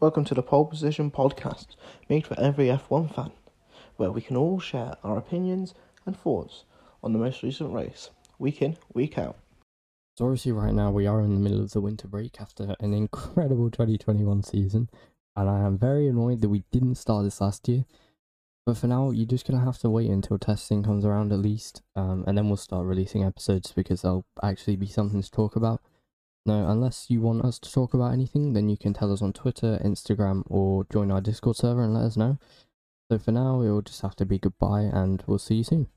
Welcome to the Pole Position Podcast, made for every F1 fan, where we can all share our opinions and thoughts on the most recent race, week in, week out. So obviously right now we are in the middle of the winter break after an incredible 2021 season, and I am very annoyed that we didn't start this last year. But for now, you're just gonna have to wait until testing comes around at least, um, and then we'll start releasing episodes because there'll actually be something to talk about. No, unless you want us to talk about anything, then you can tell us on Twitter, Instagram, or join our Discord server and let us know. So for now, it will just have to be goodbye, and we'll see you soon.